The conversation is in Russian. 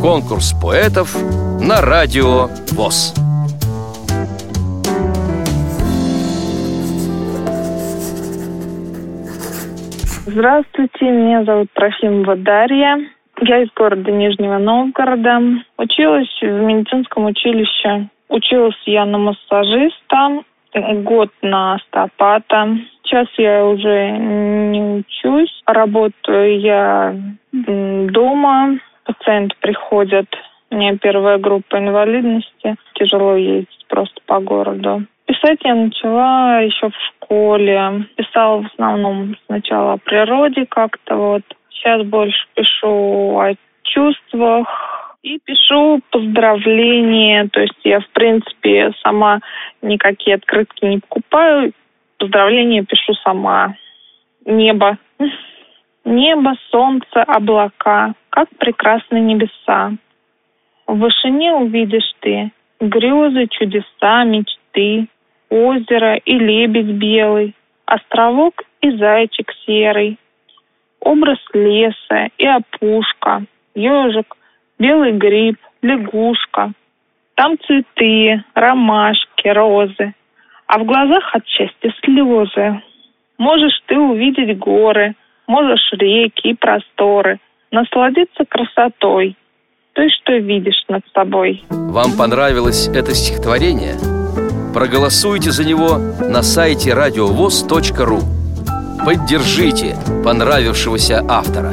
Конкурс поэтов на радио ВОЗ. Здравствуйте, меня зовут Трофимова Дарья. Я из города Нижнего Новгорода. Училась в медицинском училище. Училась я на массажиста, год на остеопата. Сейчас я уже не учусь. Работаю я дома. Пациенты приходят. У меня первая группа инвалидности. Тяжело ездить просто по городу. Писать я начала еще в школе. Писала в основном сначала о природе как-то вот. Сейчас больше пишу о чувствах, и пишу поздравления. То есть я, в принципе, сама никакие открытки не покупаю. Поздравления пишу сама. Небо. Небо, солнце, облака. Как прекрасны небеса. В вышине увидишь ты грезы, чудеса, мечты, озеро и лебедь белый, островок и зайчик серый, образ леса и опушка, ежик, белый гриб, лягушка. Там цветы, ромашки, розы, а в глазах от счастья слезы. Можешь ты увидеть горы, можешь реки и просторы, насладиться красотой, той, что видишь над собой. Вам понравилось это стихотворение? Проголосуйте за него на сайте радиовоз.ру Поддержите понравившегося автора